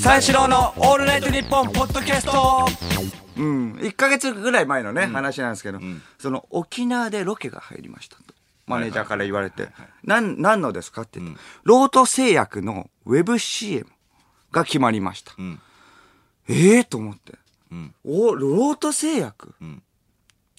三四郎のオールナイトニッポンポッドキャスト。うん、1ヶ月ぐらい前のね、話なんですけど、その沖縄でロケが入りましたと。マネージャーから言われて、なん、何のですかって言うと、ロート製薬のウェブ CM が決まりました。ん。ええと思って。ん。お、ロート製薬、ん。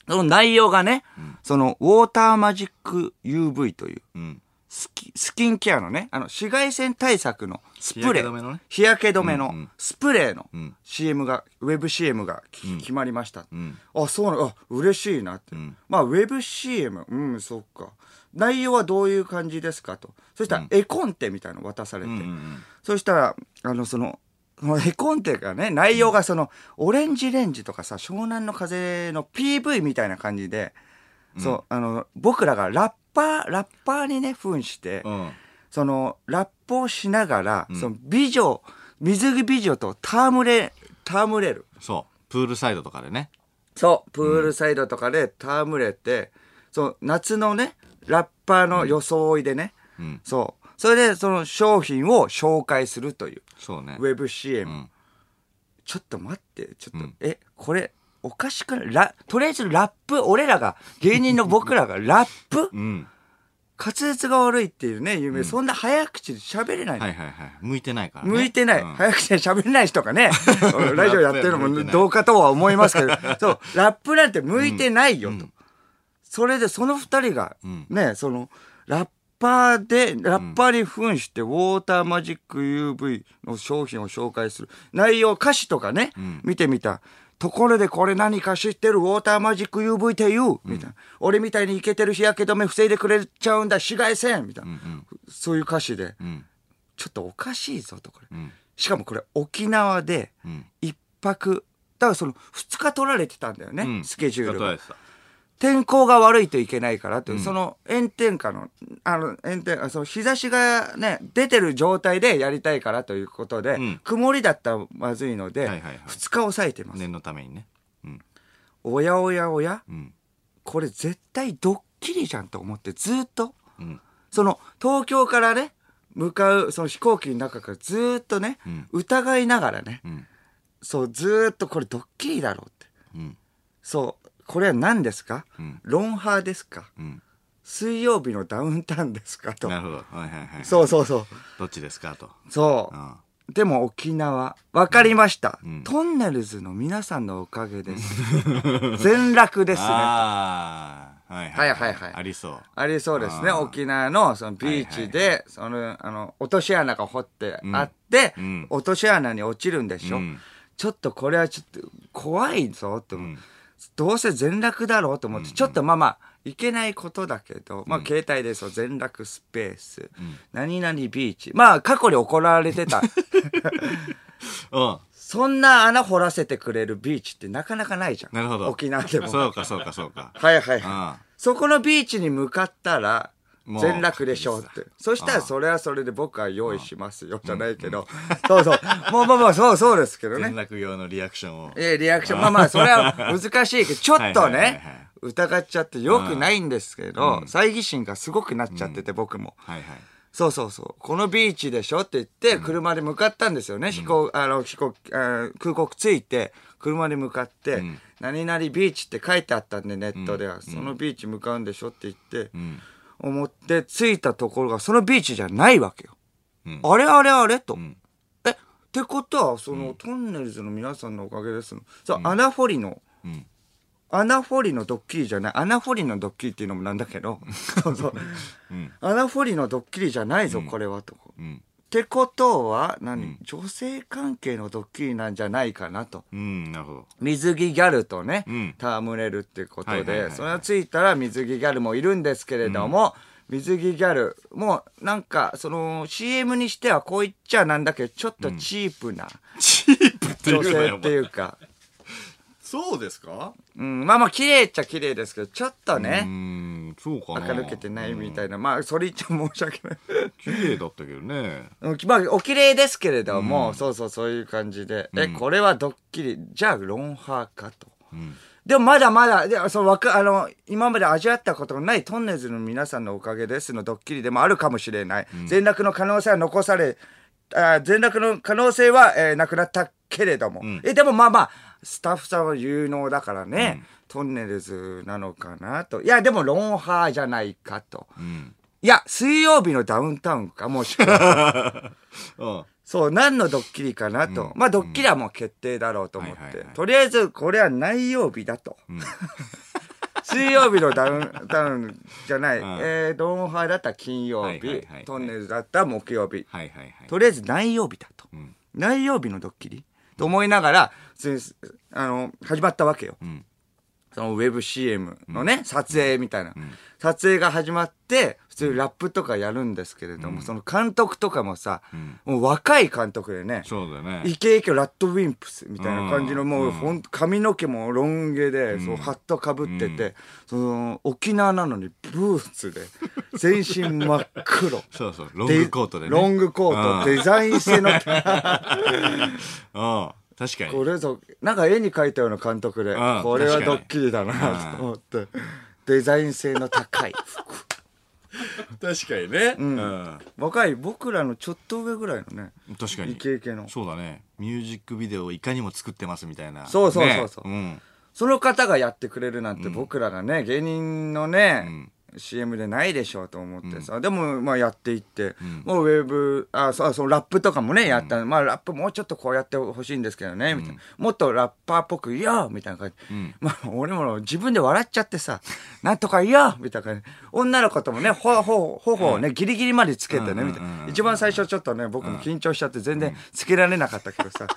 その内容がね、そのウォーターマジック UV という、うんスキスキンケアのね、あの、紫外線対策のスプレー。日焼け止めのね日焼け止めのうんうんスプレーのん CM が、ウェブ CM がき決まりました。んあ、そうなの、あ、嬉しいなって。んまあ、ウェブ CM、うん、そっか。内容はどういう感じですかと。そしたら、絵コンテみたいなの渡されて。うんうんそしたら、あの、その、その絵コンテがね、内容がその、オレンジレンジとかさ、湘南の風の PV みたいな感じで、そう、あの、僕らがラッパー、ラッパーにね、扮して、うん。その、ラップをしながら、その美女、水着美女と戯れ、戯れる。そう。プールサイドとかでね。そう、プールサイドとかで戯れて、そう、夏のね、ラッパーの装いでね、うん。そう。それで、その商品を紹介するという、そうね。ウェブ CM。うん。ちょっと待って、ちょっと、うん。え、これ、おかしくない？ラとりあえずラップ、俺らが、芸人の僕らが ラップ？うん。滑舌が悪いっていうね、有名、そんな早口で喋れないの。はいはいはい向いてないからね。向いてない。うん。早口で喋れない人がね、ラジオやってるのもどうかとは思いますけど、そう、ラップなんて向いてないよと。それでその二人が、ん。ね、その、ラッパーで、ラッパーに扮して、ウォーターマジック UV の商品を紹介する。内容、歌詞とかね、見てみた。ところでこれ何か知ってる？ウォーターマジック UV って言う？みたいな。俺みたいにイケてる日焼け止め防いでくれちゃうんだ、紫外線。みたいな。そういう歌詞で。うん。ちょっとおかしいぞとこれ、ん。しかもこれ沖縄でん。一泊。だからその2日取られてたんだよね、うん。スケジュールが天候が悪いといけないからという、その炎天下のあの炎天あその日差しがね出てる状態でやりたいからということで、ん。曇りだったらまずいので、はいはいはい。2日抑えてます、念のためにね。うん。おやおやおやうん。これ絶対ドッキリじゃんと思ってずっとうん。その東京からね向かうその飛行機の中からずーっとね、ん。疑いながらね、うん。そうずーっとこれドッキリだろうって。うん。そうこれは何ですか、うん。ロンハーですか？うん。水曜日のダウンタウンですか？と。なるほど。はいはいはいそうそうそう。どっちですか？と。そう。うん。でも沖縄。わかりました、ん。トンネルズの皆さんのおかげです。全楽ですね。ああはいはいはい。はいありそう。ありそうですね。沖縄のそのビーチで、そのあの落とし穴が掘ってあって、うん。落とし穴に落ちるんでしょ、うん。ちょっとこれはちょっと怖いぞって思う、うんどうせ全楽だろうと思って、ちょっとまあまあいけないことだけど、まあ携帯でそう全楽スペース、何々ビーチ。まあ過去に怒られてた。うん。そんな穴掘らせてくれるビーチってなかなかないじゃん。なるほど。沖縄でも。そうかそうかそうか。はいはいはい。あそこのビーチに向かったら全楽でしょうって。そしたらそれはそれで僕は用意しますよじゃないけど。そうそう。もうまあまあそうそうですけど連ね。絡用のリアクションをええリアクション。まあまあそれは 難しいけど、ちょっとね、疑っちゃってよくないんですけど、猜疑心がすごくなっちゃってて僕も。はいはいそうそうそう。このビーチでしょって言って、車で向かったんですよね。飛行、あの、飛行、あ空港着いて、車で向かって、ん何々ビーチって書いてあったんで、ネットでは。そのビーチ向かうんでしょって言って、うん思って着いたところがそのビーチじゃないわけよ。うん。あれあれあれと。ん。えってことはその、トンネルズの皆さんのおかげですの。そう、穴掘りの、うん。穴掘りのドッキリじゃない。穴掘りのドッキリっていうのもなんだけど。そうそう、ん。穴掘りのドッキリじゃないぞ、これはと。うんってことは何、女性関係のドッキリなんじゃないかなと。うんなるほど。水着ギャルとね、うん。戯れるってことはいはいはいはい。で、それがついたら水着ギャルもいるんですけれども、水着ギャルもなんかその CM にしてはこう言っちゃなんだけどちょっとチープな チープって女いうなよ性っていうか、そうですか？うん、まあまあ綺麗っちゃ綺麗ですけどちょっとうね、んそうかな。垢抜けてないみたいな、まあそれ言っちゃ申し訳ない。綺麗だったけどね。うんまあお綺麗ですけれども、そうそうそういう感じで、えこれはドッキリじゃあロンハーかと。ん。でもまだまだ、でそのわかあの今まで味わったことがないトンネルズの皆さんのおかげですのドッキリでもあるかもしれない。全落の可能性は残されあ全裸の可能性は、えーなくなったけれども。ん。え、でもまあまあ、スタッフさんは有能だからね、トンネルズなのかなと。いや、でもロンハーじゃないかと。うん。いや、水曜日のダウンタウンか、もしくは。うん。そう、何のドッキリかなと。まあ、ドッキリはもう決定だろうと思って。とりあえず、これは何曜日だと。水曜日のダウン タウンじゃない。んえー、ドンハーだったら金曜日、トンネルズだったら木曜日。はいはいはい。とりあえず何曜日だと。ん何曜日のドッキリと思いながら、あの、始まったわけよ。んそのウェブ CM のね、撮影みたいな。撮影が始まって、普通にラップとかやるんですけれども、その監督とかもさ、もう若い監督でね、そうだよね。イケイケラッドウィンプスみたいな感じの、うんもうほん髪の毛もロン毛で、そうハットかぶってて、その沖縄なのにブーツで、全身真っ黒。そうそう。ロングコートでね。ロングコート、デザイン性の、うん。確かに。これぞ、なんか絵に描いたような監督で、うんこれはドッキリだなと思って、デザイン性の高い服。確かにね。うん。若い、僕らのちょっと上ぐらいのね、確かに。イケイケの。そうだね。ミュージックビデオをいかにも作ってますみたいな。そうそうそうそうねその方がやってくれるなんて僕らがね、芸人のね、CM でないでしょうと思ってさ、でもまあやっていって、もうウェブあそうそうラップとかもねやった、まあラップもうちょっとこうやってほしいんですけどね、みたいな。もっとラッパーっぽく「いや!」みたいな感じ、まあ俺も自分で笑っちゃってさ「なんとかいや!」みたいな感じ。女の子ともねほほほほをね、ギリギリまでつけてね、みたいな。一番最初ちょっとね僕も緊張しちゃって全然つけられなかったけどさ、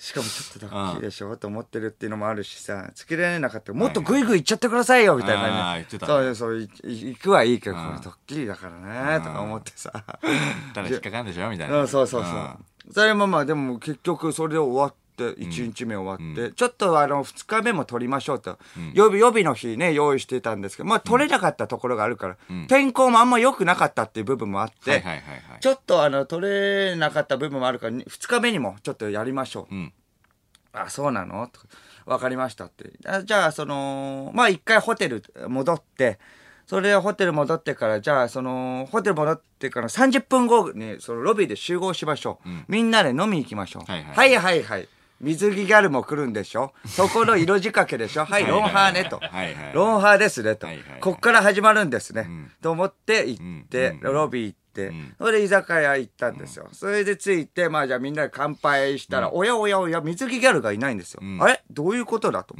しかもちょっとドッキリでしょと思ってるっていうのもあるしさ、つけられなかったもっとグイグイいっちゃってくださいよみたいなね。そうそう、いい行くはいいけど、これドッキリだからね、とか思ってさ。ただ引っかかんでしょみたいな。うん、そうそうそう。それもまあでも結局それで終わって、1日目終わって、ちょっとあの2日目も撮りましょうと。予備、予備の日ね、用意してたんですけど、まあ撮れなかったところがあるから、天候もあんま良くなかったっていう部分もあって。ちょっとあの、取れなかった部分もあるから、2日目にもちょっとやりましょう。んあ、そうなの？とわかりましたって。あじゃあ、その、まあ一回ホテル戻って、それでホテル戻ってから、じゃあ、その、ホテル戻ってから30分後に、そのロビーで集合しましょう。みんなで飲み行きましょう。はいはいはいはいはい。水着ギャルも来るんでしょ？そこの色仕掛けでしょ？はい、ロンハーねと。はいはい。ロンハーですねと。はいはいはい。こっから始まるんですね。と思って行って、うんロビー行って、それで居酒屋行ったんですよ。それで着いて、まあじゃあみんなで乾杯したら、おやおやおや、水着ギャルがいないんですよ。あれ？どういうことだと。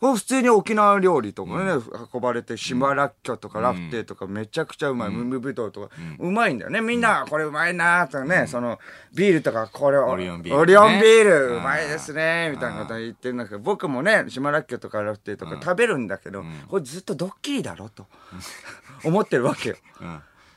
これ普通に沖縄料理とかね、運ばれて、島らっきょとかラフテーとかめちゃくちゃうまい。ムムブドウとか、うまいんだよね。みんな、これうまいなとかね、その、ビールとか、これ、オリオンビールね。オリオンビール、うまいですね、みたいなこと言ってるんだけど、僕もね、島らっきょとかラフテーとか食べるんだけど、これずっとドッキリだろと、思ってるわけよ。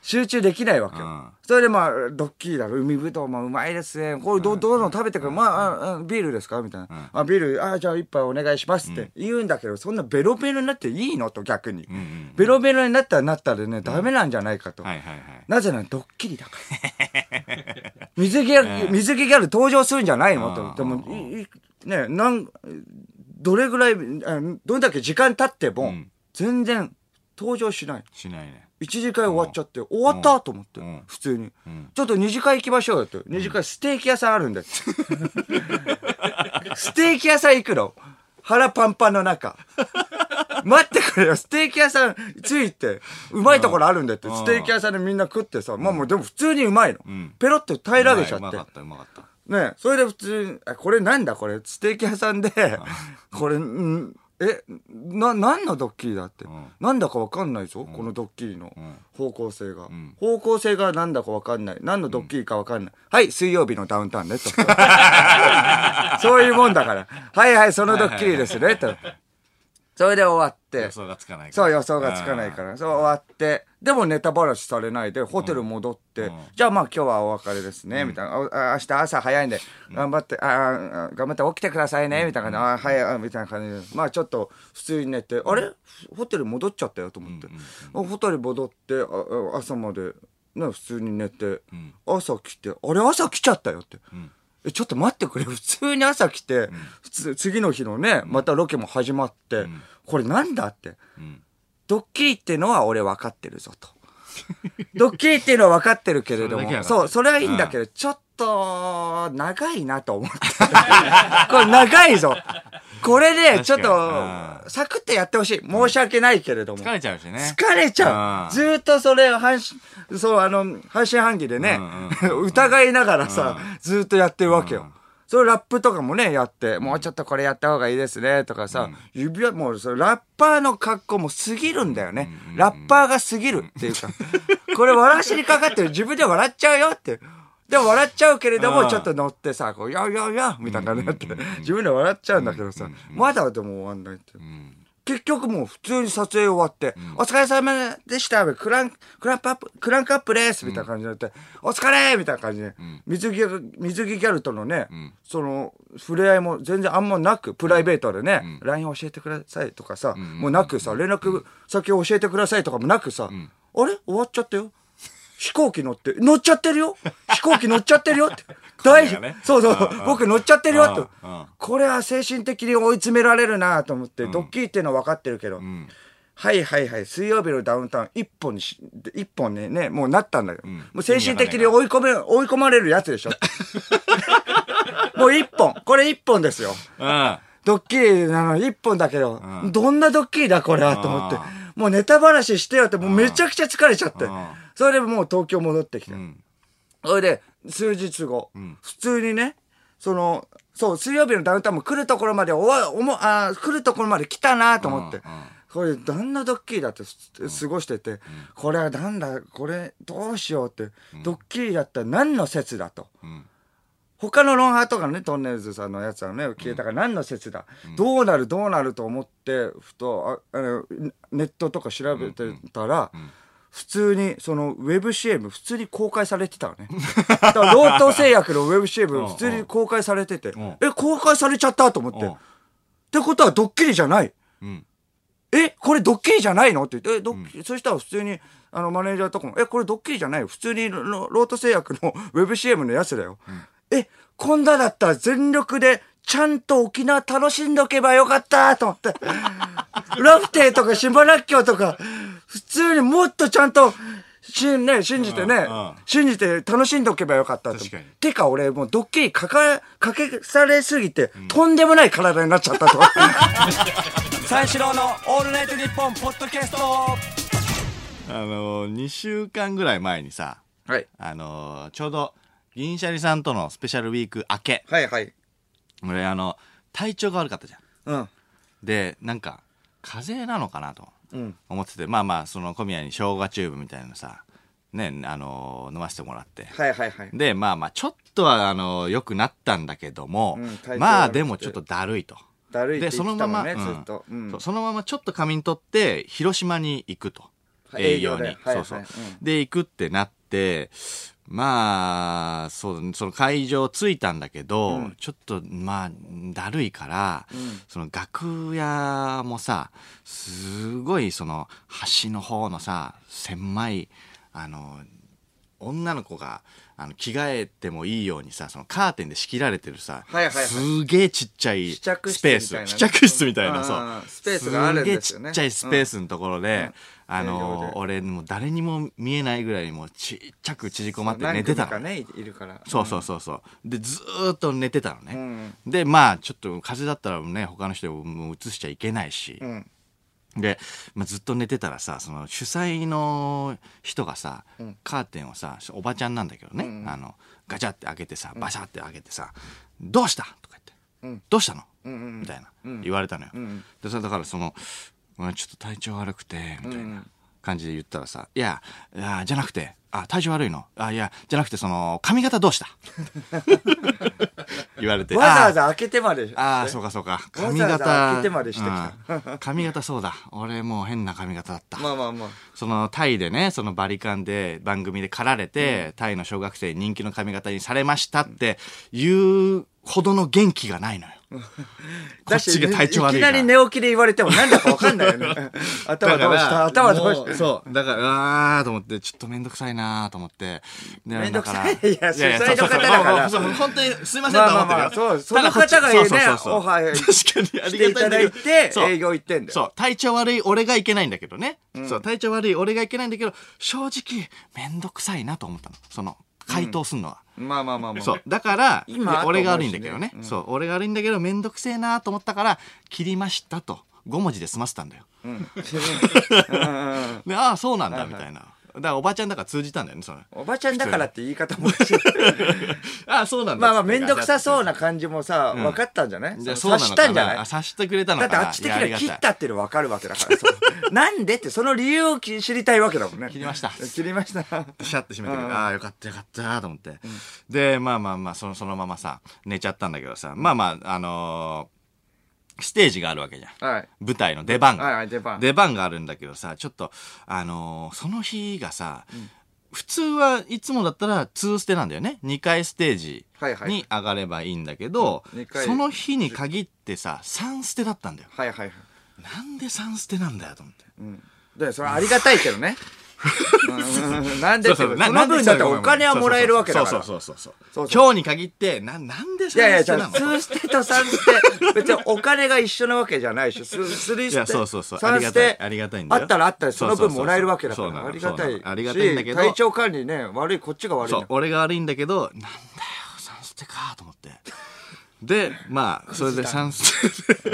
うん。集中できないわけよ。うんそれでまあ、ドッキリだろ。海ぶどうもうまいですね。これど、どうぞ食べてくれ。まあビールですか？みたいな。あ、ビール、あ、じゃあ一杯お願いしますって言うんだけど、そんなベロベロになっていいの？と逆に。ベロベロになったらなったらね、ダメなんじゃないかと。はいはいはい。なぜならドッキリだから。水着ギャル、水着ギャル登場するんじゃないの？と。でも、ね、なん、どれぐらい、あどれだけ時間経っても、全然登場しない。しないね。一次会終わっちゃって、終わったと思って、ん普通に、ちょっと二次会行きましょうよって。二次会ステーキ屋さんあるんだって。ステーキ屋さん行くの？腹パンパンの中。待ってくれよ、ステーキ屋さんついて、うまいところあるんだって。ステーキ屋さんでみんな食ってさ、まあもうでも普通にうまいの。ペロって平らげちゃってうまか。ったうまかった。ねそれで普通に、あこれなんだこれ、ステーキ屋さんで、これ、んえ、な、何のドッキリだって。なんだかわかんないぞ、このドッキリの方向性が。方向性がなんだかわかんない。何のドッキリかわかんない。はい、水曜日のダウンタウンね、と。そういうもんだから。はいはい、そのドッキリですね、と。それで終わって予。想がつかないそう、予想がつかないから。そう、終わって。でもネタばらしされないで、ホテル戻って、じゃあまあ今日はお別れですね、みたいな。明日朝早いんで、頑張って、ああ頑張って起きてくださいね、みたいなあはい、あみたいな感じで。まあちょっと普通に寝て、あれ？ホテル戻っちゃったよと思って。ホテル戻って、ああ朝まで、ね、普通に寝て、朝来て、あれ？朝来ちゃったよって。え、ちょっと待ってくれ。普通に朝来て、普通、次の日のね、またロケも始まって、これなんだって。ドッキリってのは俺分かってるぞと。ドッキリっていうのは分かってるけれども。そそう、それはいいんだけど、ちょっと、長いなと思って。これ長いぞ。これで、ちょっと、サクッとやってほしい。申し訳ないけれども。疲れちゃうしね。疲れちゃう。ずーっとそれを半し、そう、あの、半信半疑でね、疑いながらさ、ずーっとやってるわけよ。それラップとかもね、やって、もうちょっとこれやった方がいいですね、とかさ、指輪、もうそれラッパーの格好も過ぎるんだよね。ラッパーが過ぎるっていうか、これ笑わしにかかってる自分で笑っちゃうよって。でも笑っちゃうけれども、うん。ちょっと乗ってさ、こう、やややみたいな感じになって、自分で笑っちゃうんだけどさ、まだでも終わんないって。結局もう普通に撮影終わって、お疲れ様でしたクラン、クランプアップ、クランクアップですみたいな感じになって、お疲れみたいな感じで、水着、水着ギャルとのね、その、触れ合いも全然あんまなく、プライベートでね、LINE 教えてくださいとかさ、もうなくさ、連絡先を教えてくださいとかもなくさ、あれ？終わっちゃったよ。飛行機乗って、乗っちゃってるよ？飛行機乗っちゃってるよって。大丈夫、ねそうそう、僕乗っちゃってるよってうんうん。これは精神的に追い詰められるなと思って、ドッキリっていうのは分かってるけど、はいはいはい、水曜日のダウンタウン一本にし、一本ね、ね、もうなったんだよ。もう精神的に追い込め、追い込まれるやつでしょ。もう一本。これ一本ですよ。うん。ドッキリなの一本だけど、どんなドッキリだこれはと思って。もうネタ話してよって、もうめちゃくちゃ疲れちゃってうん。それでもう東京戻ってきて。んそれで、数日後、普通にね、その、そう、水曜日のダウンタウンも来るところまで、おわ、おも、あー来るところまで来たなと思って。これ、どんなドッキリだってす過ごしてて、これはなんだ、これ、どうしようって、ドッキリだったら何の説だと。他のロンハーとかね、トンネルズさんのやつはね、消えたから何の説だ、どうなるどうなると思って、ふと、ああのネットとか調べてたら、普通に、その、ウェブ CM、普通に公開されてたのね。だから、ロート製薬のウェブ CM、普通に公開されてて、んえ、公開されちゃったと思って。うんってことは、ドッキリじゃない。うん。え、これドッキリじゃないの？って言って、え、ドッキリ、そしたら普通に、あの、マネージャーとかも、え、これドッキリじゃないよ。普通にロロート製薬の ウェブ CM のやつだよ。え、こんなだったら全力で、ちゃんと沖縄楽しんどけばよかったと思って。ラフテーとか島らっきょうとか、普通にもっとちゃんと、しんね、信じてね、うんうん信じて楽しんどけばよかったと。確かにてか俺もうドッキリかか、かけされすぎて、とんでもない体になっちゃったと。三四郎のオールナイトニッポンポッドキャストあの、2週間ぐらい前にさ、はい。あの、ちょうど、銀シャリさんとのスペシャルウィーク明け、はいはい。俺、あの、体調が悪かったじゃん。うん。で、なんか、風邪なのかなとうん。思ってて、まあまあ、その小宮に生姜チューブみたいなのさ、ね、あの、飲ませてもらって。はいはいはい。で、まあまあ、ちょっとは、あの、良くなったんだけども、うん体調悪くてまあ、でもちょっとだるいと。で、だるいってそのまま、言ってたもんね、うんずっと。うんそうそのままちょっと仮眠取って、広島に行くと。営業に。営業ではいそうそう、はいうんで、行くってなって、まあ、そうその会場着いたんだけど、ちょっと、まあ、だるいから、その楽屋もさ、すごいその、端の方のさ、狭い、あの、女の子が、あの、着替えてもいいようにさ、そのカーテンで仕切られてるさ、はいはいはい。すげえちっちゃいスペース、試着室みたいな、うんそう。スペースがあるんですよね。げえちっちゃいスペースのところで、あ営業ので、俺もう誰にも見えないぐらいにもうちっちゃく縮こまって寝てたの。ね、いいるから。そうそうそうそう。で、ずーっと寝てたのね。んで、まあ、ちょっと風邪だったらね、他の人にもう移しちゃいけないし。うん。で、まあ、ずっと寝てたらさ、その主催の人がさ、カーテンをさ、おばちゃんなんだけどね、あの、ガチャって開けてさ、バシャって開けてさ、どうした？とか言って、どうしたの、みたいな、言われたのよ。で、それだからその、まあちょっと体調悪くて、みたいな感じで言ったらさ、いや、いや、じゃなくて、あ、体調悪いの？あ、いや、じゃなくて、その、髪型どうした？言われて。わざわあざ開けてまで。ああ、そうかそうか。髪わざわ型。ざ開けてまでしてきたうん髪型そうだ。俺もう変な髪型だった。まあまあまあ。そのタイでね、そのバリカンで番組で刈られて、タイの小学生に人気の髪型にされましたっていうほどの元気がないのよ。こっちが体調悪いから。いきなり寝起きで言われてもなんだかわかんないよね。頭どうした？頭どうした？もそう。だから、あーと思って、ちょっとめんどくさいなーと思って。でめんどくさいいや主催の方だから本当にすいませんと思ってそうその方がねオファー確かにあしていただいて営業行ってんだよ。そう、体調悪い俺がいけないんだけどね。そう、体調悪い俺がいけないんだけど、正直、めんどくさいなと思ったの。その、回答すんのは。まあまあまあまあ。そう。だから、今俺が悪いんだけどね。うしねそう。俺が悪いんだけど、めんどくせえなと思ったから、切りましたと。5文字で済ませたんだよ。うん。で、ああ、そうなんだ、みたいな。だから、おばちゃんだから通じたんだよね、それ。おばちゃんだからって言い方もしあ あ、そうなんだ。まあまあ、めんどくさそうな。な感じもさ、うん。分かったんじゃない？じゃあそううなのかたんじゃない？あ察してくれたのかな？だってあっち的には切っいやありがたい。たっていうの分かるわけだから なんでってその理由を知りたいわけだもんね。切りました。切りました。シャッて閉めてくうん。る。ああ、よかったよかったと思って。で、まあまあまあ、その、そのままさ、寝ちゃったんだけどさ、まあまあ、あのーステージがあるわけじゃん。はい舞台の出番が。はいはい出番出番があるんだけどさ、ちょっと、あのーその日がさ、普通はいつもだったら2ステなんだよね。2回ステージはいはいに上がればいいんだけど、うん二回その日に限ってさ、3ステだったんだよ。はいはいはいなんで3ステなんだよと思って。うんでそれありがたいけどねうんなんでってそなの分だってお金はもらえるわけだから。そうそうそうそうそう。今日に限ってななんでいやいや、3じゃあ、ステなの2ステと3ステ、別にお金が一緒なわけじゃないし、ススリーいやそうそうそう。3ありがたいありがたいんだよあったらあったらその分もらえるわけだから、そうそうそうありがたい。ありがたいんだけど。し体調管理ね、悪いこっちが悪いそう俺が悪いんだけどなんだよ3ステかと思って。でまあ それで3ステ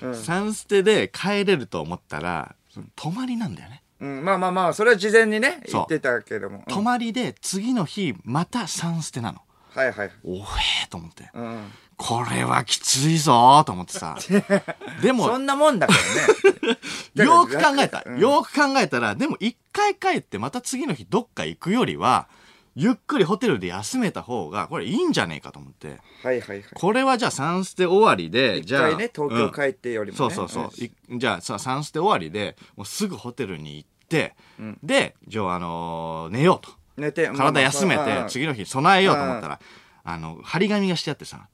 3ステで帰れると思ったら泊まりなんだよねうん、まあまあまあ、それは事前にね、言ってたけども。うん泊まりで次の日また3ステなのはいはい。おえーと思ってうん。これはきついぞーと思ってさ でもそんなもんだからね。よーく考えた。うんよーく考えたら、でも一回帰ってまた次の日どっか行くよりは、ゆっくりホテルで休めた方が、これいいんじゃねえかと思って。はいはいはい。これはじゃあ3ステ終わりで、一じゃあ。回ね、東京帰ってよりもね。そうそうそう。いじゃあさ、3ステ終わりで、もうすぐホテルに行って、で、じゃあ、あのー寝ようと。寝て、体休めて次の日備えようと思ったら、あの、張り紙がしてあってさ、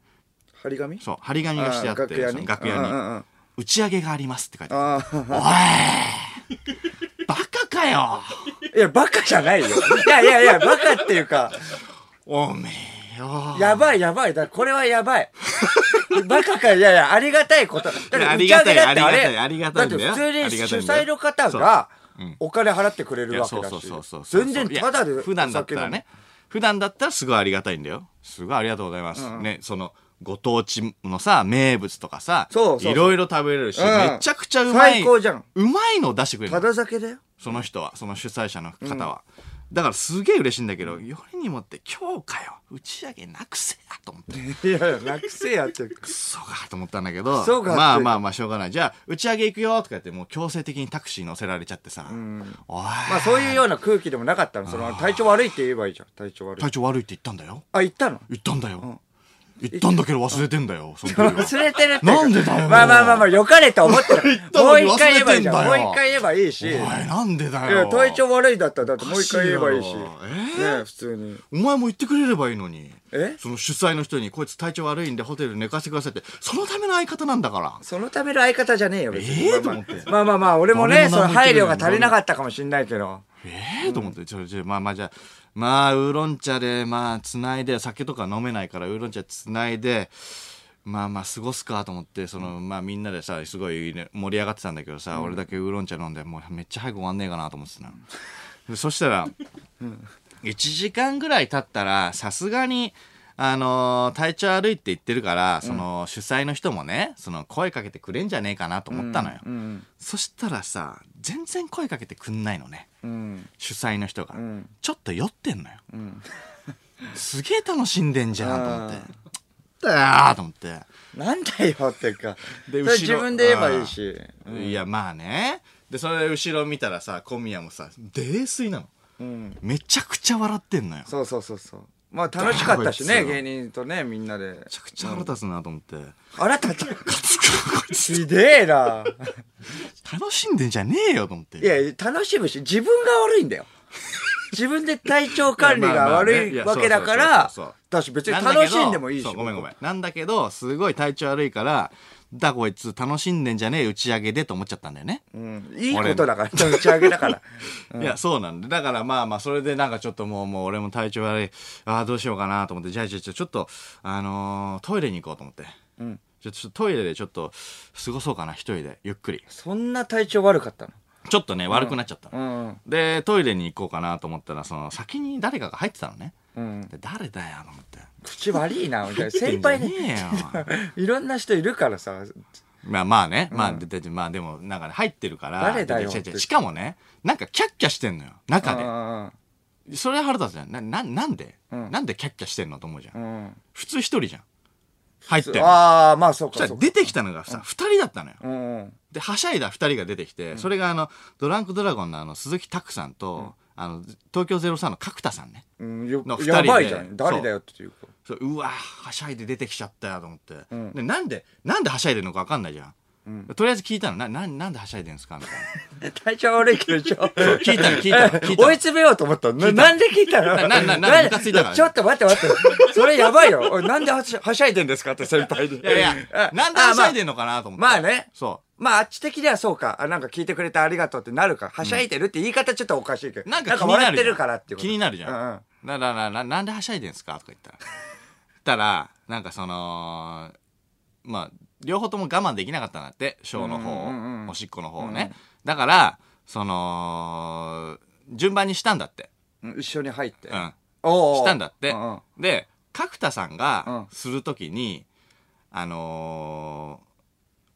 張り紙？そう、張り紙がしてあって、楽屋に楽屋に、打ち上げがありますって書いてあって。あおいバカかよあ。いや、バカじゃないよ。いやいやいや、バカっていうか、おめえよ。やばいやばい。だこれはやばい。バカか、いやいや、ありがたいこと。だってありがたい打ち上げだってあれありがたいありがたいんだって普通に主催の方がお金払ってくれるわけだし全然タダで普段だったらね。普段だったらすごいありがたいんだよ。すごいありがとうございます。ね、その、ご当地のさ、名物とかさ、いろいろ食べれるし、うんめちゃくちゃうまい。最高じゃん。うまいのを出してくれるたの。だ酒だよ。その人は、その主催者の方は。だからすげえ嬉しいんだけど、よりにもって今日かよ。打ち上げなくせやと思って。いやいや、なくせやってる。クソがと思ったんだけど、まあまあまあしょうがない。じゃあ、打ち上げ行くよとか言って、もう強制的にタクシー乗せられちゃってさ、まあそういうような空気でもなかったの。その体調悪いって言えばいいじゃん。体調悪い。体調悪いって言ったんだよ。あ、言ったの？言ったんだよ。言ったんだけど忘れてんだよ、その時は忘れてるって。なんでだよまあまあまあまあ、よかれと思ってる。もう一回言えばいいじゃん。もう一回言えばいいし。いおい、なんでだや、よ。体調悪いだったら、だってもう一回言えばいいし。おかしいよね普通に。お前も言ってくれればいいのに。え？その主催の人に、こいつ体調悪いんでホテル寝かせてくださいって、そのための相方なんだから。そのための相方じゃねえよ、別に。ええまあと思ってまあまあまあ、俺もね、その配慮が足りなかったかもしんないけど。ええと思って、ちょ、ちょ、まあまあじゃあ、まあ、ウーロン茶で、まあ、つないで、酒とか飲めないから、ウーロン茶つないで、まあまあ、過ごすかと思って、その、まあみんなでさ、すごい、ね、盛り上がってたんだけどさ、俺だけウーロン茶飲んで、もうめっちゃ早く終わんねえかなと思ってたな。でそしたら、1時間ぐらい経ったら、さすがに、あのー体調悪いって言ってるから、その、主催の人もね、その、声かけてくれんじゃねえかなと思ったのよ。うん。そしたらさ、全然声かけてくんないのね。うん。主催の人が、ん。ちょっと酔ってんのよ、ん。すげえ楽しんでんじゃんと思って。あだよと思って。なんだよっていうか。で後ろ自分で言えばいいし。いやまあね。でそれで後ろ見たらさ小宮もさ泥酔なの。うん。めちゃくちゃ笑ってんのよ。めそうそうそうそう。まあ楽しかったしね、芸人とね、みんなで。ちゃくちゃ腹立つなと思って、あらたた。こいつひでえな。楽しんでんじゃねえよと思っていや、楽しむし、自分が悪いんだよ。自分で体調管理が悪いわけだからだし別に楽しんでもいいし。ごめんごめん。なんだけど、すごい体調悪いから、だこいつ楽しんでんじゃねえ打ち上げでと思っちゃったんだよね。うん。いいことだから、打ち上げだから。いや、そうなんだ。だからまあまあ、それでなんかちょっともう、もう俺も体調悪い。ああ、どうしようかなと思って、じゃあじゃあじゃあちょっと、あのートイレに行こうと思って。うん。ちょっとトイレでちょっと過ごそうかな、一人で、ゆっくり。そんな体調悪かったの？ちょっとね、悪くなっちゃったの。うん。で、トイレに行こうかなと思ったら、その、先に誰かが入ってたのね。うん。で誰だよ、と思って。口悪いな、みたいな。先輩で、ねえよ。いろんな人いるからさ。まあまあね、まあ、ででまあでも、なんかね、入ってるから。誰だよで違う違うしかもね、なんかキャッキャしてんのよ、中で。うんそれは腹立つじゃん。な、な、なんで、うんなんでキャッキャしてんのと思うじゃん。うん。普通一人じゃん。入って。ああ、まあそうか。そしたらそうか出てきたのがさ、二人だったのよ。うんうん。で、はしゃいだ二人が出てきて、それがあの、ドランクドラゴンのあの、鈴木拓さんと、あの、東京03の角田さんね。うん、よの二人でやばいじゃん。誰だよっていうか。そううわはしゃいで出てきちゃったよと思って、んでなんでなんではしゃいでるのか分かんないじゃんとりあえず聞いたのなななんではしゃいでるんですか？みたいな 体調悪いけど、ちょ。聞いたの聞いたの聞いたの追い詰めようと思ったの？ななんで聞いたの？ななななムカついたからねちょっと待って待って。それやばいよ。おいなんではしはしゃいでんですかって先輩に。いやいやあなんではしゃいであんのかなと思ってまあまあね。そまあ、あっち的にはそうか。あ、なんか聞いてくれてありがとうってなるか。はしゃいでるって言い方ちょっとおかしいけど。うなんか気になるじゃん笑ってるからって。気になるじゃん、うんうん。だからななんではしゃいでんすか？とか言ったら たらなんかそのまあ両方とも我慢できなかったんだってショーの方を、うんうんうんおしっこの方をね、だからその順番にしたんだってうん一緒に入って。うんしたんだって。うんうんで、角田さんうんがするときに、あのー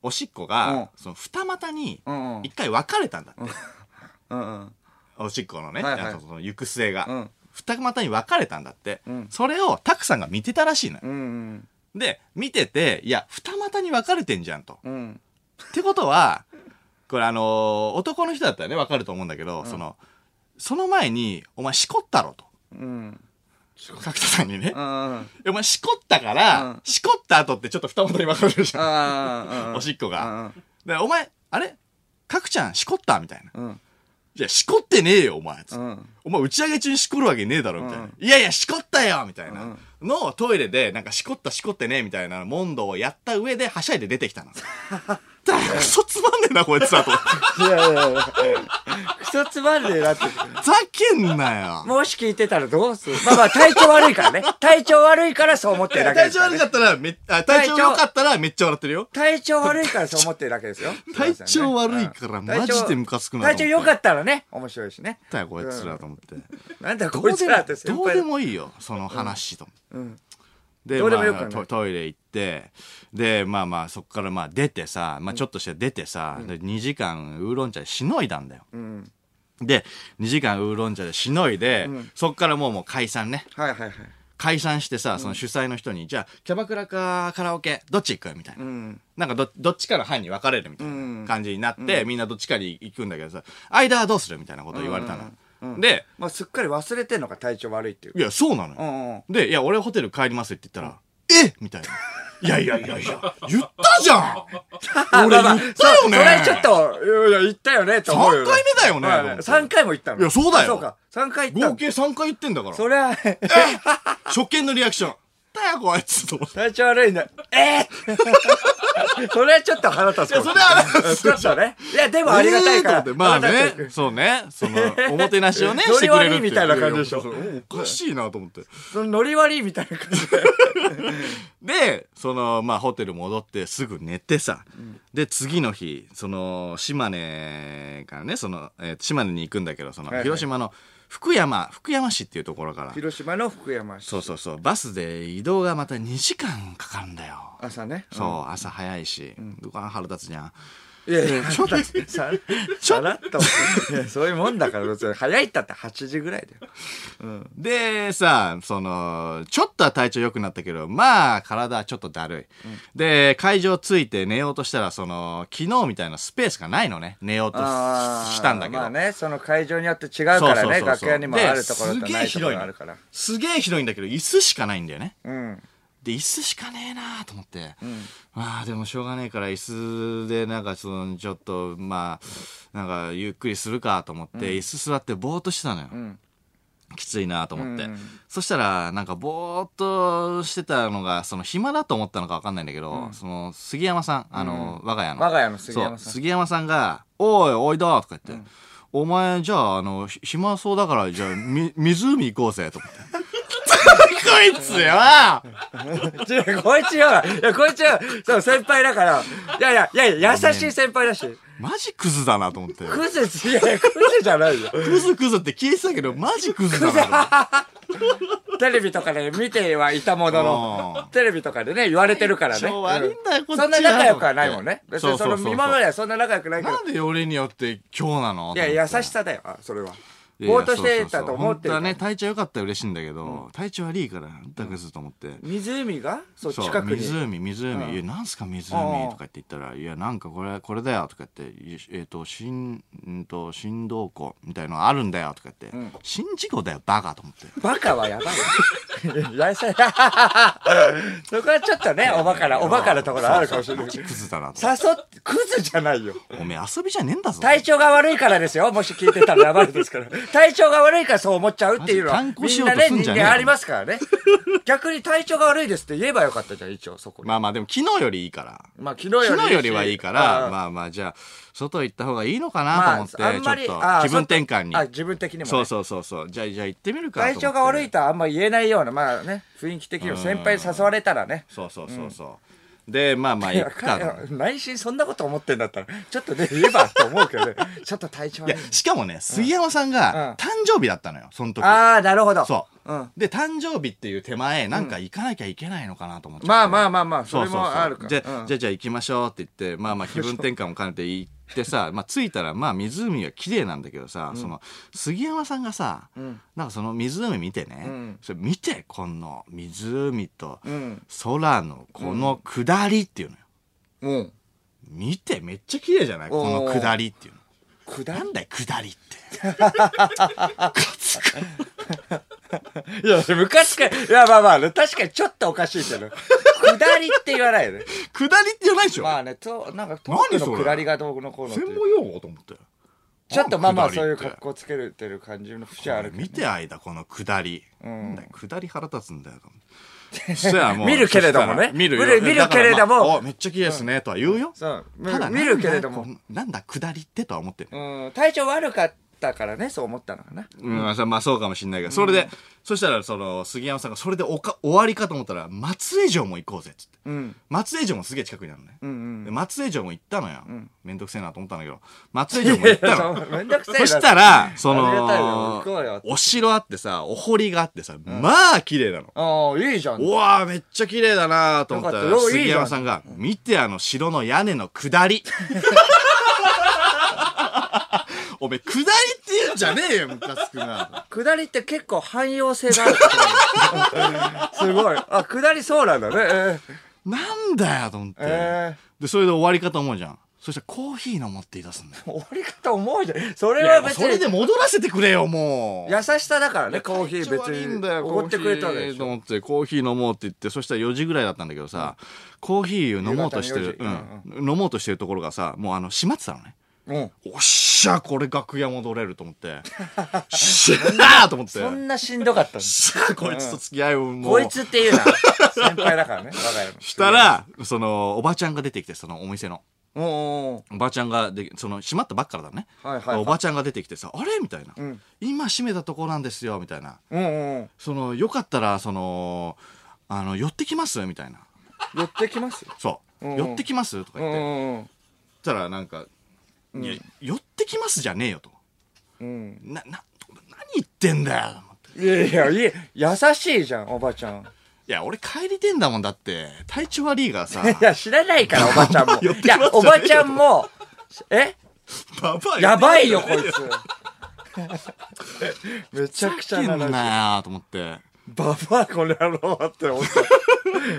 おしっこうんが、その二股に一回分かれたんだって。うんうん。おしっこのね、はいはいあのその行く末が。うん二股に分かれたんだって。うんそれをタクさんが見てたらしいのよ。うんうん。で、見てて、いや、二股に分かれてんじゃんと。うん。ってことは、これあのー男の人だったらね、分かると思うんだけど、その、その前に、お前しこったろと。うん。角田さんにね。うんうん。お前しこったから、うんしこった後ってちょっと二股に分かれるじゃん。ああ。おしっこが。うんで、お前、あれ？角ちゃんしこったみたいな。うん。いや、しこってねえよ、お前。うん。お前打ち上げ中にしこるわけねえだろ、みたいな。うんいやいや、しこったよみたいな。うんのをトイレで、なんかしこったしこってねえみたいな問答をやった上で、はしゃいで出てきたの。だから、クソつまんねえな、こいつだと。いやいやいや。クソつまんねえなって。ふざけんなよ。もし聞いてたらどうする？まあまあ体調悪いからね。体調悪いからそう思ってるだけ体調ですから、ね。悪かったら、めっあ体調良かったらめっちゃ笑ってるよ。体調悪いからそう思ってるだけですよ。体調悪いからうんマジでムカつくなと思って体調良かったらね、面白いしね。だよ、こいつらと思って。なんだこいつらってどうでもいいよ、その話と思って。うん。で、まあトトイレ行って、で、まあまあ、そこからまあ出てさ、まあちょっとして出てさ、で2時間ウーロン茶でしのいだんだよ。うん。で、2時間ウーロン茶でしのいで、うんそっからもうもう解散ね。はいはいはい。解散してさ、その主催の人に、じゃあ、キャバクラかカラオケ、どっち行く？みたいな。うん。なんかど、どっちかの班に分かれるみたいうんな感じになって、みんなどっちかに行くんだけどさ、間はどうする？みたいなことを言われたの。うんうんで、まあすっかり忘れてんのか体調悪いっていう。いや、そうなのよ。うんうん。で、いや、俺ホテル帰りますって言ったら、え？みたいな。いやいやいやいや、言ったじゃん 俺言ったよねそれちょっと、いや、言ったよね、と思うよ、3回目だよねまあと思って3回も言ったの。いやそうだよそうか。3回言ったの。合計3回言ってんだから。それは、初見のリアクション。だよ、こいつと思って。体調悪いんだ。えー、それはちょっと腹立つかもいやそれは腹立つちょっとね。いや、でもありがたいから。えーまあね、つそうね、その、おもてなしをね、してくれるみたいな感じでしょおかしいなと思って。そのノリ悪いみたいな感じで。で、その、まあ、ホテル戻ってすぐ寝てさ、で、次の日、その、島根からね、その、えー島根に行くんだけど、その、はいはい広島の福山、福山市っていうところから、広島の福山市。そうそうそう、バスで移動がまた2時間かかるんだよ。朝ね。そう、朝早いし、うわ腹立つじゃん。いやいや、ちょっと、ささらっと。いや、そういうもんだから、別に早いったって8時ぐらいだよ。うん。で、さ、その、ちょっとは体調良くなったけど、まあ、体はちょっとだるい。で、会場着いて寝ようとしたら、その、昨日みたいなスペースがないのね。寝ようとあーしたんだけど。まあね、その会場によって違うからね、そうそうそうそう楽屋にもあるところとですないところがあるから。すげえ広いんだけど、椅子しかないんだよね。うん。で、椅子しかねえなと思って。うん。まあでもしょうがねえから椅子でなんかそのちょっとまあなんかゆっくりするかと思って椅子座ってぼーっとしてたのよ、うん。きついなと思って、うん。そしたらなんかぼーっとしてたのがその暇だと思ったのか分かんないんだけど、その杉山さんあの、我が家の。我が家の杉山さん。そう杉山さんが「おいおいだ」とか言って、お前じゃああのひ暇そうだからじゃあみ湖行こうぜ」と思って。こいつよ違う、こいつよ。いや、こいつよ。そう、先輩だから。いやいや、いやいや、優しい先輩だし。マジクズだなと思って。クズ、いやいや、クズじゃないよ。クズクズって聞いてたけど、マジクズだな。テレビとかで見てはいたものの、テレビとかでね、言われてるからね。超悪いんだよ、こっちそんな仲良くはないもんね。別にそのそうそうそうそう今まではそんな仲良くないけどな。んでよりによって今日なの？いや、優しささだよ、あそれは。ぼーっとしてたと思ってるね、体調良かったら嬉しいんだけど、体調悪いから、だクズと思って。湖が？そう、そう近くに。湖湖、うん。いやなんすか湖？うん。とかって言ったら「いやなんかこれこれだよ」とか言ってい「えっ、と新んと振動庫みたいのがあるんだよ」とか言って「ん。新事故だよバカ」と思って。バカはやばい。よ。や さそこはちょっとね、おバカな、おバカなところあるかもしれない。クズだなと。誘って、クズじゃないよ。おめえ遊びじゃねえんだぞ。体調が悪いからですよ。もし聞いてたらやばいですから。体調が悪いからそう思っちゃうっていうのは、みんなね、人間ありますからね。逆に体調が悪いですって言えばよかったじゃん、一応、そこに。まあまあでも昨日よりいいからまあ、昨日より昨日よりはいいからあまあまあじゃあ外行った方がいいのかなと思って、あんまりちょっとあ気分転換にあ、自分的にも、ね。そうそうそうそうじゃあじゃあ行ってみるか体調が悪いとはあんま言えないような、まあね、雰囲気的にも先輩に誘われたらね。そうそうそうそう、でまあまあ行くか内心そんなこと思ってんだったら、ちょっとね、言えばと思うけどね。ちょっと体調いや。しかもね杉山さんうんが誕生日だったのよその時ああ、なるほど。そううん。で誕生日っていう手前なんか行かなきゃいけないのかなと思って、まあまあまあまあ、それもあるから。じゃあ、うんじゃあじゃあ行きましょうって言ってまあまあ気分転換も兼ねて行ってさまあ着いたらまあ湖は綺麗なんだけどさ、その杉山さんがさ、ん。なんかその湖見てね、うん。それ見てこの湖とうん。空のこの下りっていうのよ、うん。見てめっちゃ綺麗じゃない？この下りっていうの。くだなんだよ下りって いや、昔から、いや、まあまあね、確かにちょっとおかしいけど、下りって言わないよね。下りって言わないでしょ、まあね、と、なんか、トークの下りがどうのこうのって。専門用語と思って。ちょっとまあまあ、そういう格好つけてる感じの節はあるね。見て間この下り、ん。なん下り腹立つんだよ 見るけれどもね。見るよ。見る見るけれども。まあおめっちゃ綺麗ですね、とは言うよ。そう、ただ見るけれども。なんだ下りってとは思ってる、うん、体調悪かったからね、そう思ったのかな。うんまあそまあそうかもしんないけど、それでそしたらその杉山さんがそれでおか終わりかと思ったら松江城も行こうぜっつって。うん。松江城もすげえ近くにあるのね、うんうん。で松江城も行ったのよ、めんどくせえなと思ったんだけど。松江城も行ったの。そうめんどくせえな。そしたら、そありがたいよ。行こうのよ、お城あってさ、お堀があってさ、まあ綺麗なの。ああ、いいじゃん。うわーめっちゃ綺麗だなと思ったら、った。杉山さんが、見てあの城の屋根の下り。おめえ、下りって言うんじゃねえよ、ムカつくな。下りって結構汎用性がある すごい。あ、下りそうなんだね。えなんだよ、と思って。えで、それで終わりかと思うじゃん。そしたらコーヒー飲もうって言い出すんだよ。ー、終わり方思うじゃん。それいは別やそれでに戻らせてくれよ、もう。優しさだからね、コーヒー別いいんだよ、に。おごってくれたでしょ。と思って、コーヒー飲もうって言って、そしたら4時ぐらいだったんだけどさ、コーヒー飲もうとしてる、夕方の4うん、飲もうとしてるところがさ、もうあの、閉まってたのね。うん。おっしゃ、これ楽屋戻れると思って。しゃーと思って。そんなしんどかったの？しゃーこいつと付き合いをもう。こいつっていうな。先輩だからね。したら、その、おばちゃんが出てきて、そのお店の。おうおうおおばちゃんがで、その、閉まったばっかだね。はいはいはいおばちゃんが出てきてさ、あれ？みたいな、ん今閉めたとこなんですよ、みたいな。う。うんうんうん。その、よかったら、その、あの、寄ってきます？みたいな。寄ってきます？そう。うん寄ってきます？とかう言って。んうんうん。そしたら、なんか、いや、寄ってきますじゃねえよと。うん。な、な、何言ってんだよ。と思っていやいや、いい。優しいじゃん、おばちゃん。いや、俺帰りてんだもんだって、体調悪いからさ。いや、知らないから、おばちゃんも。いやおばちゃんも、え？ババアやばいよ、こいつ。つ。めちゃくちゃな話。なよと思って。ババアこの野郎って思った。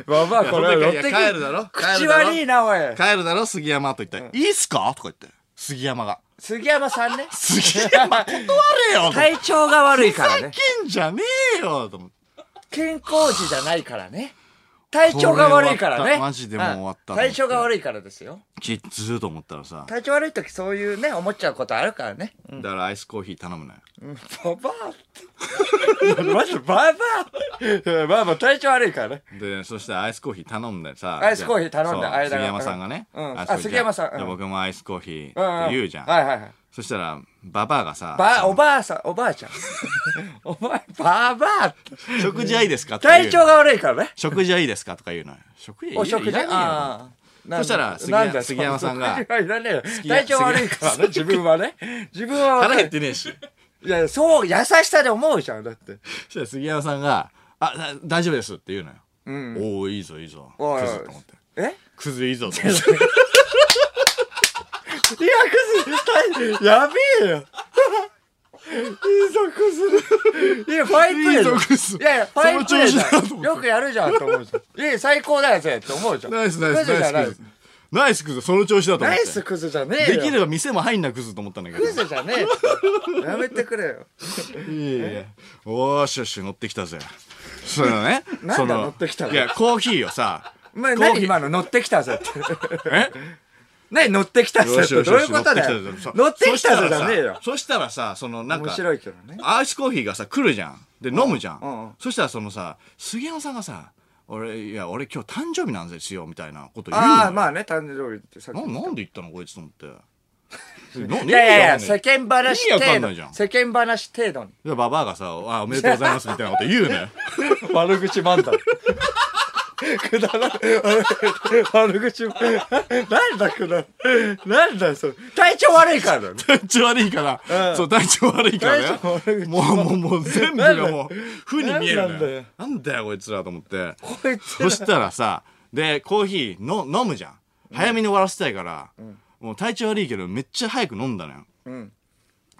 ババアこの野郎って帰るだろ口悪いな、おい。帰るだろ杉山と言ったら、いいっすか？とか言って。杉山が。杉山さんね。杉山断れよ体調が悪いからね。ふざけんじゃねえよと思って。健康児じゃないからね。体調が悪いからね。マジでもう終わったうん。体調が悪いからですよ。きっつーと思ったらさ。体調悪い時そういうね、思っちゃうことあるからね。だからアイスコーヒー頼むのよ。うんババア。マジでババア。まあまあ体調悪いからね。でそしたらアイスコーヒー頼んでさアイスコーヒー頼んだ間が杉山さんがね、うん。あ杉山さん。うんじ僕もアイスコーヒーうんって言うじゃん、はいはいはい。そしたらババアがさば、おばあさん、おばあちゃん。お前、ババアって。食事はいいですか？体調が悪いからね。食事はいいですか？とか言うのよ食事お食事ああ。そしたら杉山さんがいらねえ体調悪いからね、自分はね。自分は腹。減ってねえしいや、そう、優しさで思うじゃん、だって。そしたら杉山さんが「あだ大丈夫です」って言うのよ、うん。おおいいぞいいぞクズと思ってえ？クズいいぞと思って いや、クズ、やべえよ。いいぞ、クズ。いや、ファインプレーだいいぞクズいやいや、ファインプレーその調子だと思ってだよ。よくやるじゃんと思うじゃん。いや、最高だよ、ぜって思うじゃん。ナイスナイスクズじゃないナイスクズナイスクズその調子だと思ってナイスクズじゃねえよ。できれば店も入んなクズと思ったんだけどクズじゃねえよ。やめてくれよ。いやいやおーしよし乗ってきたぜそのねなんだその乗ってきたの？いやコーヒーをさお前コーヒー何今の乗ってきたぜって。え？何乗ってきたぜよってどういうことだよ。乗ってきたぜじゃねえよ。そしたらさそのなんか面白いけどね。アイスコーヒーがさ来るじゃんで飲むじゃん、そしたらそのさ杉山さんがさ「俺いや俺今日誕生日なんですよ」みたいなこと言うああ、まあね、誕生日ってさっきななんで言ったのこいつと思って ないやいやいや、世世間話程度。世間話程度に。でババアがさ「あおめでとうございます」みたいなこと言うのよ 悪口漫談。くだらん。悪口漫なんだくだらん。なんだそれ。体調悪いからだよ。体調悪いから、うん。そう体調悪いからね。もうもうもう全部がもう負に見えるなんだよのよ。なんだよこいつらと思って。こいつそしたらさでコーヒーの飲むじゃん。早めに終わらせたいから、もう体調悪いけどめっちゃ早く飲んだのよ。うん。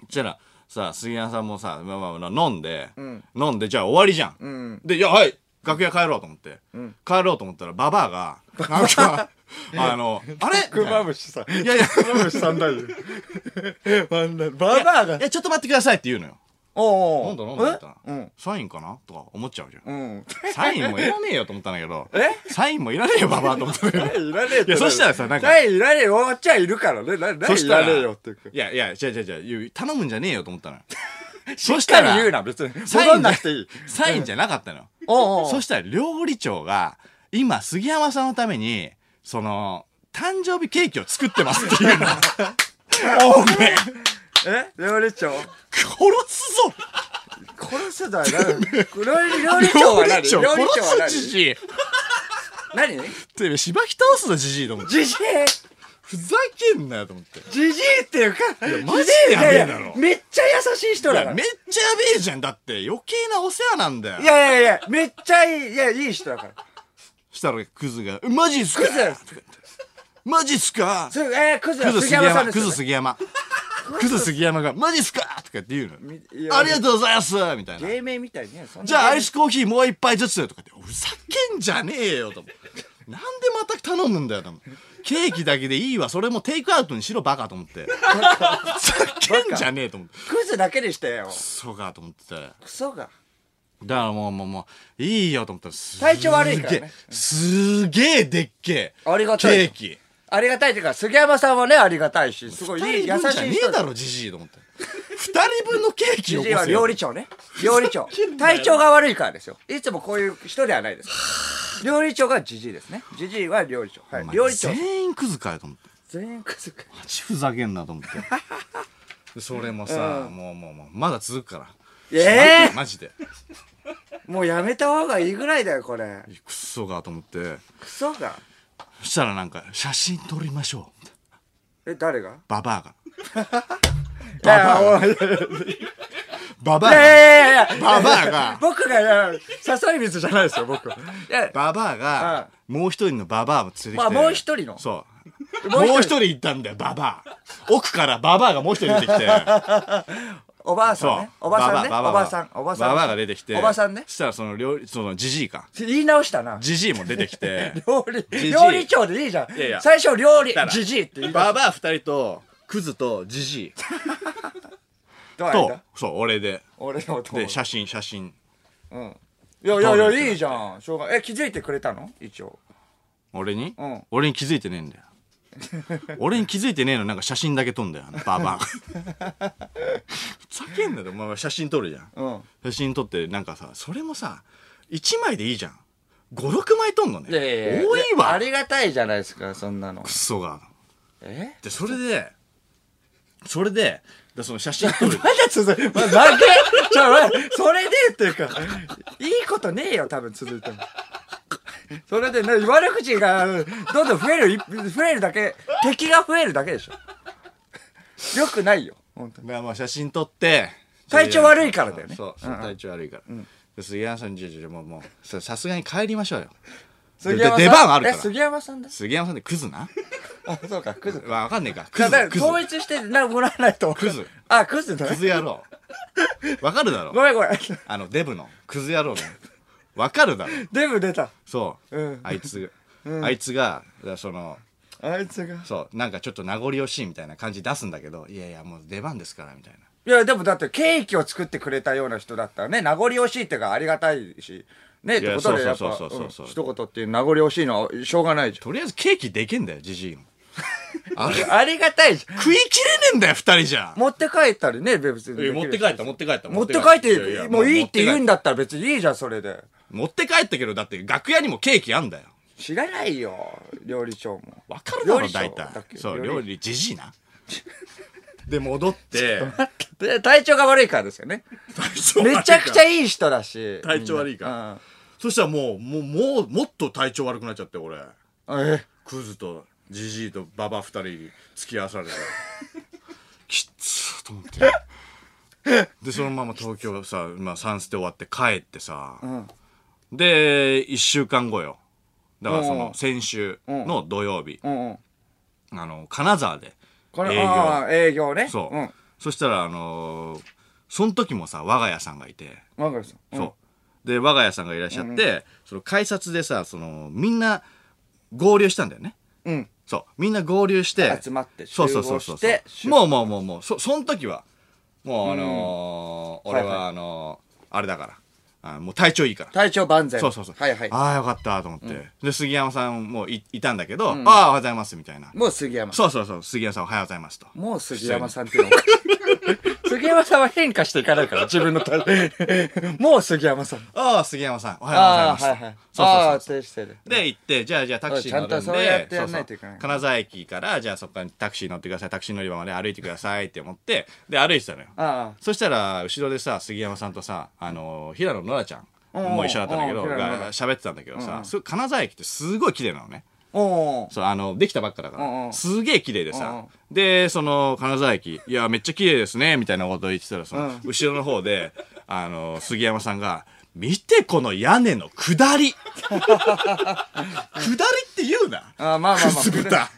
そしたらさ杉山さんもさ、まあまあまあ、飲んで、ん。飲んでじゃあ終わりじゃん、うん。で、いや、はい、楽屋帰ろうと思って、帰ろうと思ったら、ババアが、なんか、あの、あれ？クマムシさん。いやいや、クマムシさんだよ。バンダババアが？い。や、ちょっと待ってくださいって言うのよ。おうおうなんだなんだみたいなえサインかなとか思っちゃうじゃん。うん。うん。サインもいらねえよと思ったんだけど、え？サインもいらねえよ、ババアと思ったんだけど。いらねえって。いやそしたらさなんかないいらねえよ。終わっちゃいるからね。な、なそしたら、いらねえよっていうか。いやいや、違う違う違う、頼むんじゃねえよと思ったのよ。そしたら言うな、別に。サイン戻んなくていい。サインじゃなかったのよ。おうおうそしたら料理長が、今、杉山さんのために、その、誕生日ケーキを作ってますっていうの。おめえ、え？料理長？殺すぞ殺すだよ。料理料理長は何？料理長は何？何？てしばき倒すぞじじいと思って。じじい？ふざけんなよと思って。じじいっていうか、マジでやべえだろいやいやめっちゃ優しい人いや、だから。めっちゃやべえじゃん。だって、余計なお世話なんだよ。いやいやいや、めっちゃいい、いや、いい人だから。したら、クズが、マジっすかクズマジっすかすえー、クズクズ杉山、ク。ズ杉山。クズ杉山が、マジっすかとかって言うの。ありがとうございますみたいな。芸名みたいね。じゃあアイスコーヒーもう一杯ずつとかって、ふざけんじゃねえよと思って。なんでまた頼むんだよと思って。ケーキだけでいいわ。それもテイクアウトにしろバカと思って。ふざけんじゃねえと思って。クズだけにしてよ。そうかと思って。だかクソが。らもうもうもう、いいよと思ったらす体調悪いからねすげえでっけえ。ありがたいケーキ。ありがたいっていうか、杉山さんはね、ありがたいし、すごいいい、優しい人ねえだろ、じじいと思って。二人分のケーキじじいはを起こせよ料理長ね。料理長。体調が悪いからですよ。いつもこういう人ではないです。料理長がじじいですね。じじいは料理長。はい。料理長。全員クズかよと思って。全員クズか。マジふざけんなと思って。で それもさ、うんもうもうもう、まだ続くから。ええマジで。もうやめた方がいいぐらいだよ、これ。クソがと思って。クソが？そしたらなんか、写真撮りましょう。え、誰が？ババアが。いや、おいいババアが。やいやいやババアが僕が、いや誘い水じゃないですよ、僕は。いや、ババアが、もう一人のババアを連れてきて。まあもう一人のそう。もう一人もう一人いたんだよ、ババア。奥からババアがもう一人出てきて。おばあさんね。。おばさんね。ババアおばさん。おばさん。ババアが出てきて。おばさんねそ。したらその料理、そのジジイか。言い直したな。ジジイも出てきて。料理、じじい料理長でいいじゃん。いやいや最初料理じじいって言いババア二人と、クズとジジイた？と、そう、俺で。俺の男。で、写真、写真。うん。いやいやいや、いいじゃん。しょうが、え、気づいてくれたの？一応。俺に、うん俺に気づいてねえんだよ 俺に気づいてねえのなんか写真だけ撮んだよあのババアがふざけんなよお前写真撮るじゃんうん。写真撮ってなんかさそれもさ1枚でいいじゃん56枚撮んのね多いわありがたいじゃないですか、そんなのク。ソがえ？でそれでそれででその写真撮る まだ続い、まだ負けちょ、まそれでっていうか、いいことねえよ、多分続いても。それでね、悪口がどんどん増える、い増えるだけ、敵が増えるだけでしょ。よくないよ、本当に。まあまあ写真撮って体調悪いからだよねそうそう体調悪いから、で杉山さんにじゃじゃもうもうささすがに帰りましょうよ杉山さん？で出番あるからえ、杉山さんだ。杉山さんでクズな？あ、そうか、クズ。わわかんねえか。クだからズクズ。統一してなもらわないと。クズ。あ、クズだクね。ズ野郎。わかるだろ。ごめんごめん。あのデブの。クズ野郎の。わかるだろ。デブ出た。そう、うん。あいつ、あいつがそのあいつが。そう。なんかちょっと名残惜しいみたいな感じ出すんだけどいやいやもう出番ですからみたいな。いや、でもだってケーキを作ってくれたような人だったらね、名残惜しいっていうかありがたいし、ね、ってことでやっぱ、そうそうそうそうそう。うん一言っていう名残惜しいのはしょうがないじとりあえずケーキできんだよじじいのあれ？ありがたいじゃん。食いきれねえんだよ二人じゃ持って帰ったりね、別に。持って帰った持って帰った持って帰って、いやいやもういいって言うんだだったら別にいいじゃん、それで。持って帰ったけどだって楽屋にもケーキあんだよ知らないよ、料理長も。わかるだろ大体そう料理？じじいなで戻ってで体調が悪いからですよね。めちゃくちゃいい人だし。体調悪いからら。そしたらもうもうもうもっと体調悪くなっちゃって俺うん。え？クズとジジイとババ二人付き合わされて。きっつーと思って。でそのまま東京さ、まあ、3ステ終わって帰ってさ、ん。で1週間後よ。だからそうんの先週の土曜日、うんうん。あの金沢でこれ、営業。営業ね。そう、うん。そしたらあのーその時もさ我が家さんがいて、わかるさん。そう。で我が家さんがいらっしゃって、その改札でさそのみんな合流したんだよね。うん。うん。そう。みんな合流して集まってそうそうそうそう集合。して集もうもうもうもうそその時はもうあのー俺はあのーあれだからあもう体調いいから。体調万全。そうそうそう、はいはい。ああよかったと思って、で杉山さんもいいたんだけど、ああおはようございますみたいな。もう杉山。そうそうそう。杉山さんおはようございますと。もう杉山さんっていうのも杉山さんは変化していかないから、自分の体 もう杉山さん。ああ杉山さん。おはようございます。とああ、はいはい。そうああ、そうそう。停止してる。で行ってじゃあじゃあタクシー乗るんで。ちゃんとそうやってやんないといけない。そうそう。金沢駅からじゃあそこからタクシー乗ってください。タクシー乗り場まで歩いてくださいって思ってで歩いてたのよ。あそしたら後ろでさ杉山さんとさあの平野ノラちゃん。うんもう一緒だったんだけど喋ってたんだけどさ、金沢駅ってすごい綺麗なのねそうあのできたばっかだから、すげえ綺麗でさ、でその金沢駅「いやめっちゃ綺麗ですね」みたいなことを言ってたらその、うん。後ろの方であの杉山さんが「見てこの屋根の下り」下りって言うな。あまあまあまあくすぶた。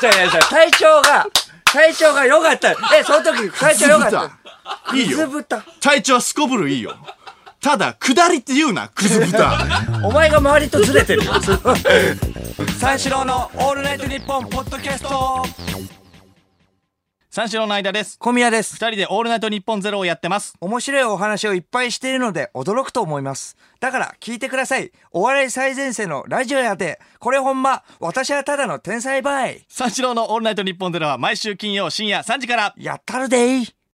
じゃあいやじゃあ体調が、体調が良かった。え、その時体調良かった。いいよ。体調はすこぶるいいよただ下りって言うなくすぶたお前が周りとずれてるよ。三四郎のオールナイトニッポンポッドキャスト三四郎の間です小宮です。二人でオールナイトニッポンゼロをやってます面白いお話をいっぱいしているので驚くと思います。だから聞いてください。お笑い最前線のラジオやで、これほんま、私はただの天才バイ。三四郎のオールナイトニッポンゼロは毎週金曜深夜3時からやったるでい。